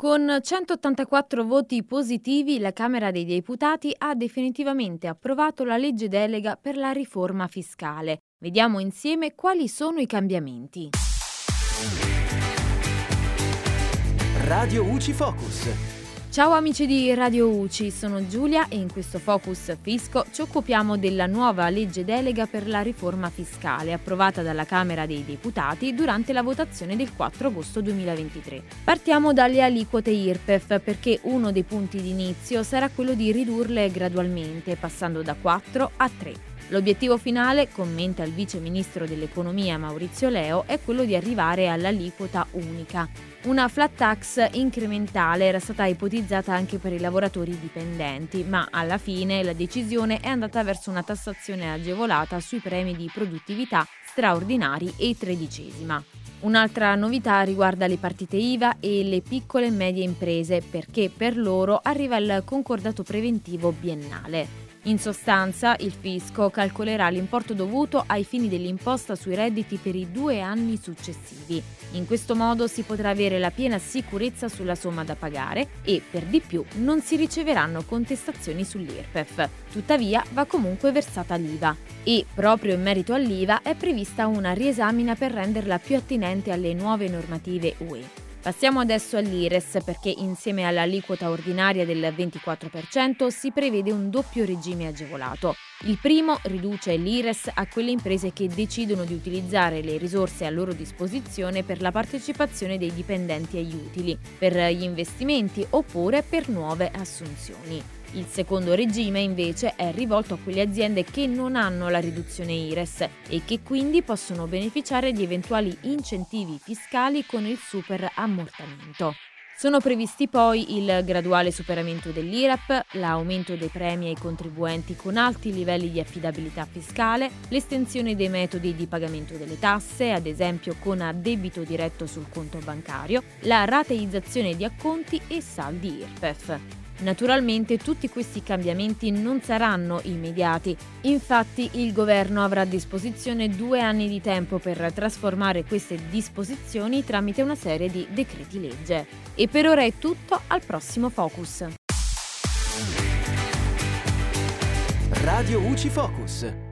Con 184 voti positivi, la Camera dei Deputati ha definitivamente approvato la legge delega per la riforma fiscale. Vediamo insieme quali sono i cambiamenti. Radio UCI Focus. Ciao amici di Radio UCI, sono Giulia e in questo Focus Fisco ci occupiamo della nuova legge delega per la riforma fiscale approvata dalla Camera dei Deputati durante la votazione del 4 agosto 2023. Partiamo dalle aliquote IRPEF perché uno dei punti di inizio sarà quello di ridurle gradualmente passando da 4 a 3. L'obiettivo finale, commenta il vice ministro dell'economia Maurizio Leo, è quello di arrivare all'aliquota unica. Una flat tax incrementale era stata ipotizzata anche per i lavoratori dipendenti, ma alla fine la decisione è andata verso una tassazione agevolata sui premi di produttività straordinari e tredicesima. Un'altra novità riguarda le partite IVA e le piccole e medie imprese perché per loro arriva il concordato preventivo biennale. In sostanza, il fisco calcolerà l'importo dovuto ai fini dell'imposta sui redditi per i due anni successivi. In questo modo si potrà avere la piena sicurezza sulla somma da pagare e, per di più, non si riceveranno contestazioni sull'IRPEF. Tuttavia, va comunque versata l'IVA. E, proprio in merito all'IVA, è prevista una riesamina per renderla più attinente alle nuove normative UE. Passiamo adesso all'IRES perché insieme all'aliquota ordinaria del 24% si prevede un doppio regime agevolato. Il primo riduce l'IRES a quelle imprese che decidono di utilizzare le risorse a loro disposizione per la partecipazione dei dipendenti agli utili, per gli investimenti oppure per nuove assunzioni. Il secondo regime invece è rivolto a quelle aziende che non hanno la riduzione IRES e che quindi possono beneficiare di eventuali incentivi fiscali con il super ammortamento. Sono previsti poi il graduale superamento dell'IRAP, l'aumento dei premi ai contribuenti con alti livelli di affidabilità fiscale, l'estensione dei metodi di pagamento delle tasse, ad esempio con addebito diretto sul conto bancario, la rateizzazione di acconti e saldi IRPEF. Naturalmente tutti questi cambiamenti non saranno immediati, infatti il governo avrà a disposizione due anni di tempo per trasformare queste disposizioni tramite una serie di decreti legge. E per ora è tutto, al prossimo Focus. Radio UCI Focus.